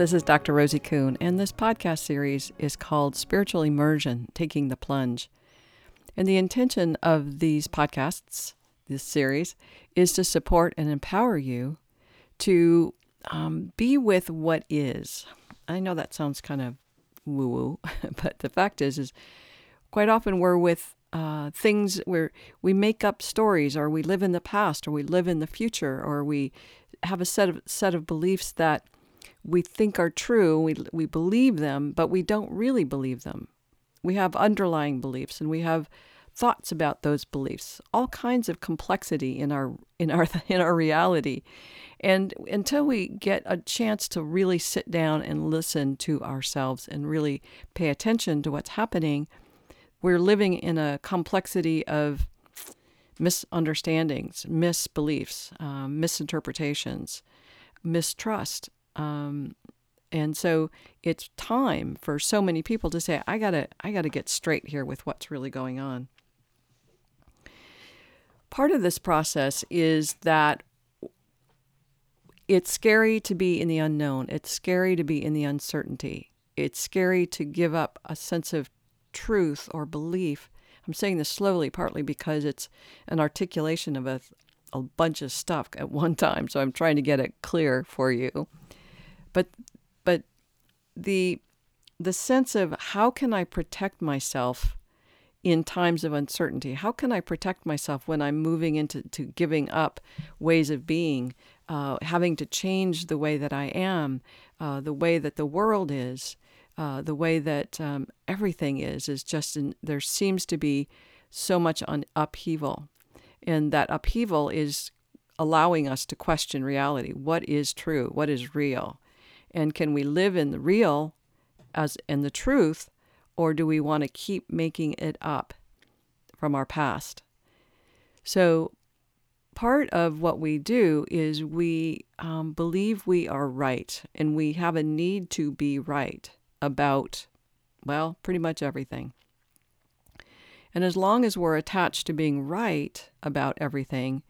This is Dr. Rosie Kuhn, and this podcast series is called Spiritual Immersion Taking the Plunge. And the intention of these podcasts, this series, is to support and empower you to um, be with what is. I know that sounds kind of woo woo, but the fact is, is quite often we're with uh, things where we make up stories, or we live in the past, or we live in the future, or we have a set of set of beliefs that we think are true, we, we believe them, but we don't really believe them. We have underlying beliefs and we have thoughts about those beliefs, all kinds of complexity in our in our in our reality. And until we get a chance to really sit down and listen to ourselves and really pay attention to what's happening, we're living in a complexity of misunderstandings, misbeliefs, um, misinterpretations, mistrust, um, and so it's time for so many people to say, I gotta, I gotta get straight here with what's really going on. Part of this process is that it's scary to be in the unknown. It's scary to be in the uncertainty. It's scary to give up a sense of truth or belief. I'm saying this slowly, partly because it's an articulation of a, a bunch of stuff at one time. So I'm trying to get it clear for you but but the the sense of how can I protect myself in times of uncertainty? How can I protect myself when I'm moving into to giving up ways of being, uh, having to change the way that I am, uh, the way that the world is, uh, the way that um, everything is? Is just in, there seems to be so much on upheaval, and that upheaval is allowing us to question reality. What is true? What is real? And can we live in the real as in the truth, or do we want to keep making it up from our past? So, part of what we do is we um, believe we are right, and we have a need to be right about, well, pretty much everything. And as long as we're attached to being right about everything,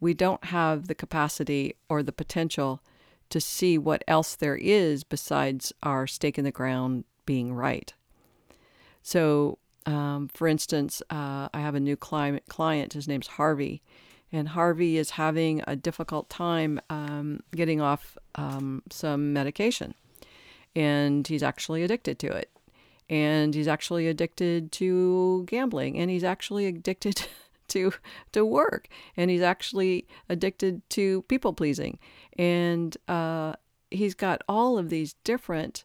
we don't have the capacity or the potential to see what else there is besides our stake in the ground being right. So, um, for instance, uh, I have a new client, client, his name's Harvey, and Harvey is having a difficult time um, getting off um, some medication. And he's actually addicted to it. And he's actually addicted to gambling. And he's actually addicted to to work. And he's actually addicted to people pleasing. And uh, he's got all of these different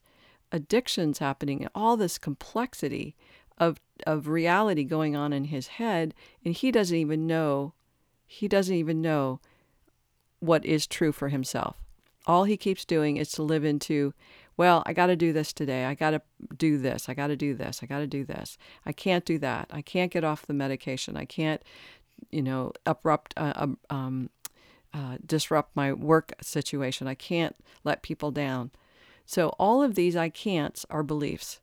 addictions happening and all this complexity of of reality going on in his head. And he doesn't even know he doesn't even know what is true for himself. All he keeps doing is to live into well, I got to do this today. I got to do this. I got to do this. I got to do this. I can't do that. I can't get off the medication. I can't, you know, abrupt, uh, um, um, uh, disrupt my work situation. I can't let people down. So all of these I can'ts are beliefs.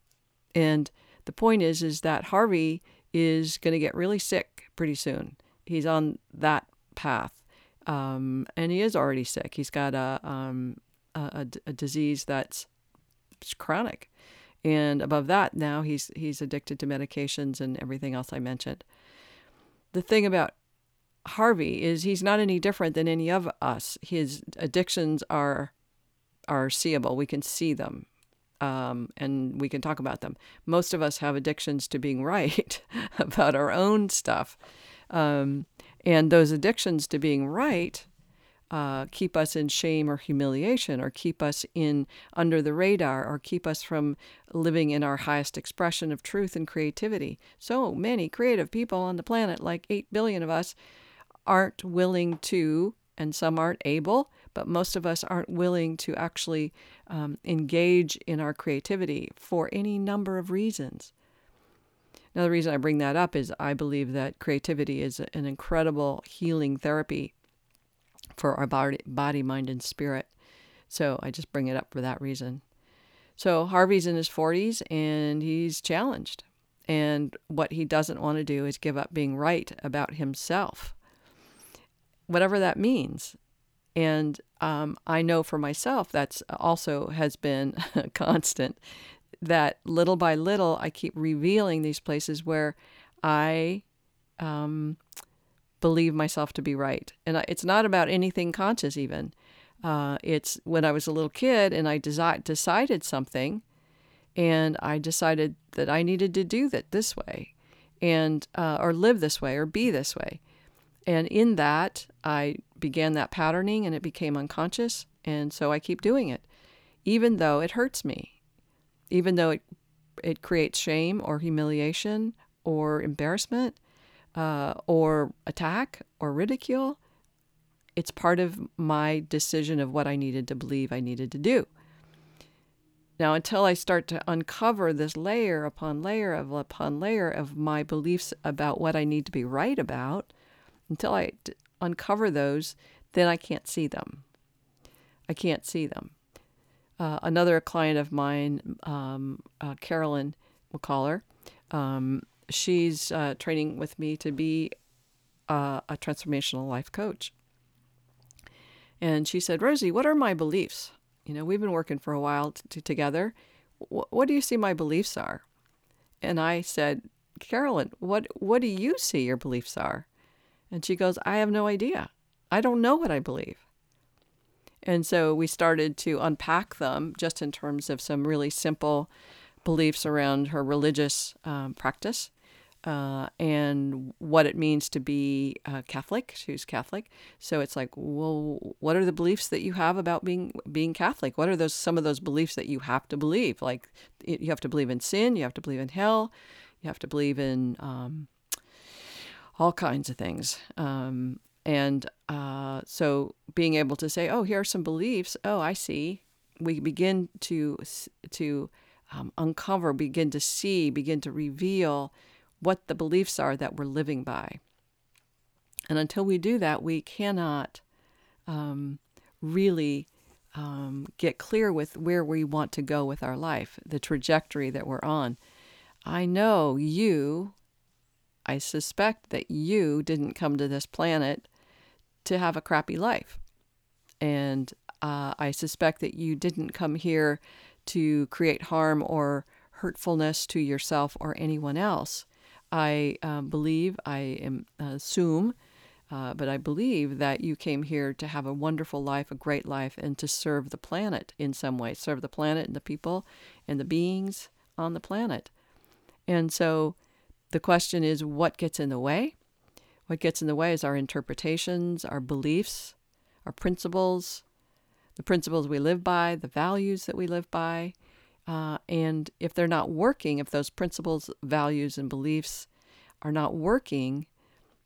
And the point is, is that Harvey is going to get really sick pretty soon. He's on that path. Um, and he is already sick. He's got a, um, a, a, disease that's it's chronic. And above that, now he's he's addicted to medications and everything else I mentioned. The thing about Harvey is he's not any different than any of us. His addictions are are seeable. We can see them. Um, and we can talk about them. Most of us have addictions to being right about our own stuff. Um, and those addictions to being right uh, keep us in shame or humiliation or keep us in under the radar or keep us from living in our highest expression of truth and creativity. So many creative people on the planet, like 8 billion of us, aren't willing to, and some aren't able, but most of us aren't willing to actually um, engage in our creativity for any number of reasons. Now, the reason I bring that up is I believe that creativity is an incredible healing therapy for our body, body, mind, and spirit. So I just bring it up for that reason. So Harvey's in his 40s and he's challenged. And what he doesn't want to do is give up being right about himself. Whatever that means. And um, I know for myself that's also has been constant. That little by little, I keep revealing these places where I um, believe myself to be right, and it's not about anything conscious even. Uh, it's when I was a little kid and I desi- decided something, and I decided that I needed to do that this way, and uh, or live this way or be this way, and in that I began that patterning and it became unconscious, and so I keep doing it, even though it hurts me, even though it it creates shame or humiliation or embarrassment uh, or attack or ridicule it's part of my decision of what I needed to believe I needed to do. Now, until I start to uncover this layer upon layer of upon layer of my beliefs about what I need to be right about, until I d- uncover those, then I can't see them. I can't see them. Uh, another client of mine, um, uh, Carolyn McCollar, um, she's uh, training with me to be uh, a transformational life coach. And she said, Rosie, what are my beliefs? You know, we've been working for a while t- together. W- what do you see my beliefs are? And I said, Carolyn, what, what do you see your beliefs are? And she goes, I have no idea. I don't know what I believe. And so we started to unpack them just in terms of some really simple beliefs around her religious um, practice uh, and what it means to be uh, Catholic. She's Catholic, so it's like, well, what are the beliefs that you have about being being Catholic? What are those some of those beliefs that you have to believe? Like, you have to believe in sin, you have to believe in hell, you have to believe in um, all kinds of things. Um, and uh, so, being able to say, "Oh, here are some beliefs. Oh, I see." We begin to to um, uncover, begin to see, begin to reveal what the beliefs are that we're living by. And until we do that, we cannot um, really um, get clear with where we want to go with our life, the trajectory that we're on. I know you, I suspect that you didn't come to this planet to have a crappy life. And uh, I suspect that you didn't come here to create harm or hurtfulness to yourself or anyone else. I um, believe, I am, assume, uh, but I believe that you came here to have a wonderful life, a great life, and to serve the planet in some way, serve the planet and the people and the beings on the planet. And so the question is what gets in the way? What gets in the way is our interpretations, our beliefs, our principles, the principles we live by, the values that we live by, uh, and if they're not working, if those principles, values, and beliefs are not working,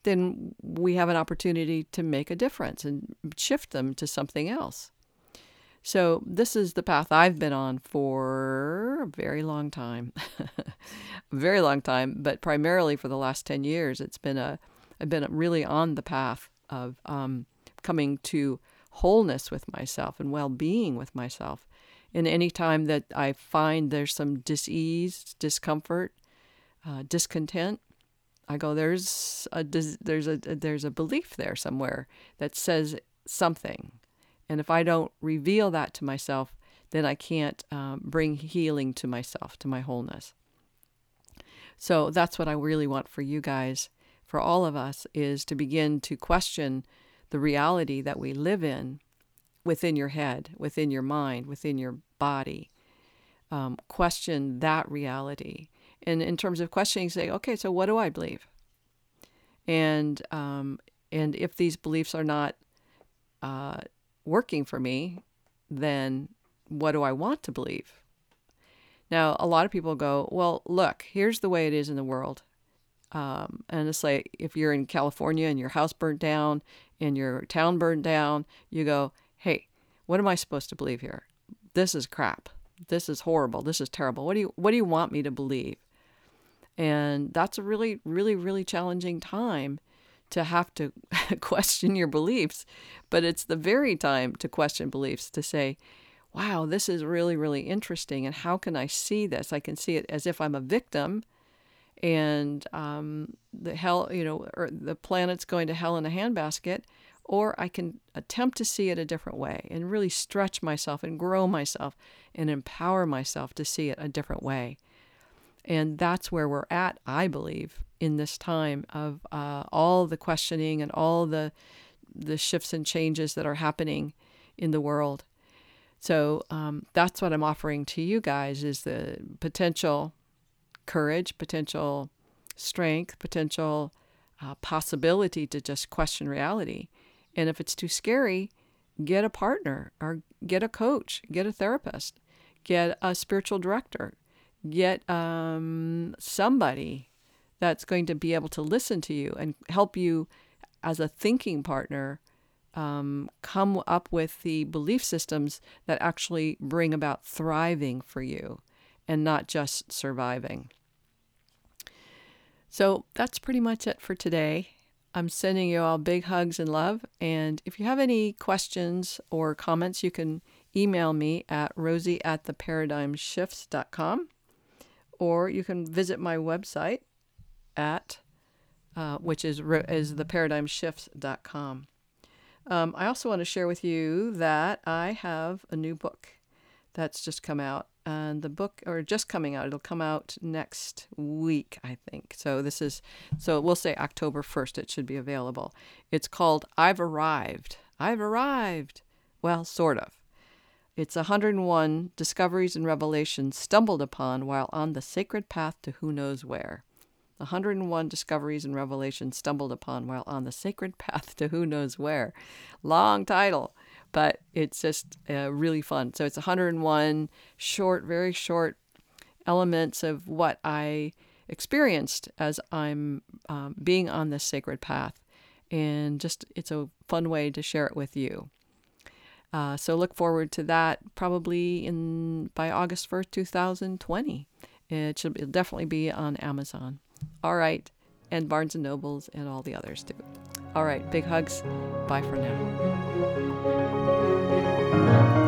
then we have an opportunity to make a difference and shift them to something else. So, this is the path I've been on for a very long time. very long time, but primarily for the last 10 years. It's been a, I've been really on the path of um, coming to wholeness with myself and well being with myself and any time that I find there's some disease, discomfort, uh, discontent, I go, there's a there's a there's a belief there somewhere that says something, and if I don't reveal that to myself, then I can't um, bring healing to myself, to my wholeness. So that's what I really want for you guys, for all of us, is to begin to question the reality that we live in within your head, within your mind, within your body. Um, question that reality. And in terms of questioning, say, okay, so what do I believe? And um, and if these beliefs are not uh, working for me, then what do I want to believe? Now, a lot of people go, well, look, here's the way it is in the world. Um, and it's like if you're in California and your house burnt down and your town burned down, you go, hey, what am I supposed to believe here? This is crap. This is horrible. This is terrible. What do you what do you want me to believe? And that's a really really really challenging time to have to question your beliefs, but it's the very time to question beliefs to say, wow, this is really, really interesting. And how can I see this? I can see it as if I'm a victim and um, the hell, you know, or the planet's going to hell in a handbasket, or I can attempt to see it a different way and really stretch myself and grow myself and empower myself to see it a different way. And that's where we're at, I believe, in this time of uh, all the questioning and all the the shifts and changes that are happening in the world. So um, that's what I'm offering to you guys is the potential courage, potential strength, potential uh, possibility to just question reality. And if it's too scary, get a partner or get a coach, get a therapist, get a spiritual director, get um, somebody that's going to be able to listen to you and help you as a thinking partner um, come up with the belief systems that actually bring about thriving for you and not just surviving. So that's pretty much it for today. I'm sending you all big hugs and love. And if you have any questions or comments, you can email me at rosie at theparadigmshifts.com or you can visit my website at uh, which is is theparadigmshifts.com. Um, I also want to share with you that I have a new book that's just come out, and the book, or just coming out, it'll come out next week, I think. So this is, so we'll say October 1st, it should be available. It's called I've Arrived. I've Arrived. Well, sort of. It's 101 discoveries and revelations stumbled upon while on the sacred path to who knows where. 101 discoveries and revelations stumbled upon while on the sacred path to who knows where. Long title, but it's just uh, really fun. So it's 101 short, very short elements of what I experienced as I'm um, being on this sacred path. And just it's a fun way to share it with you. Uh, so look forward to that probably in by August 1st, 2020. It should it'll definitely be on Amazon. All right. And Barnes and Nobles and all the others too. All right. Big hugs. Bye for now. Thank you.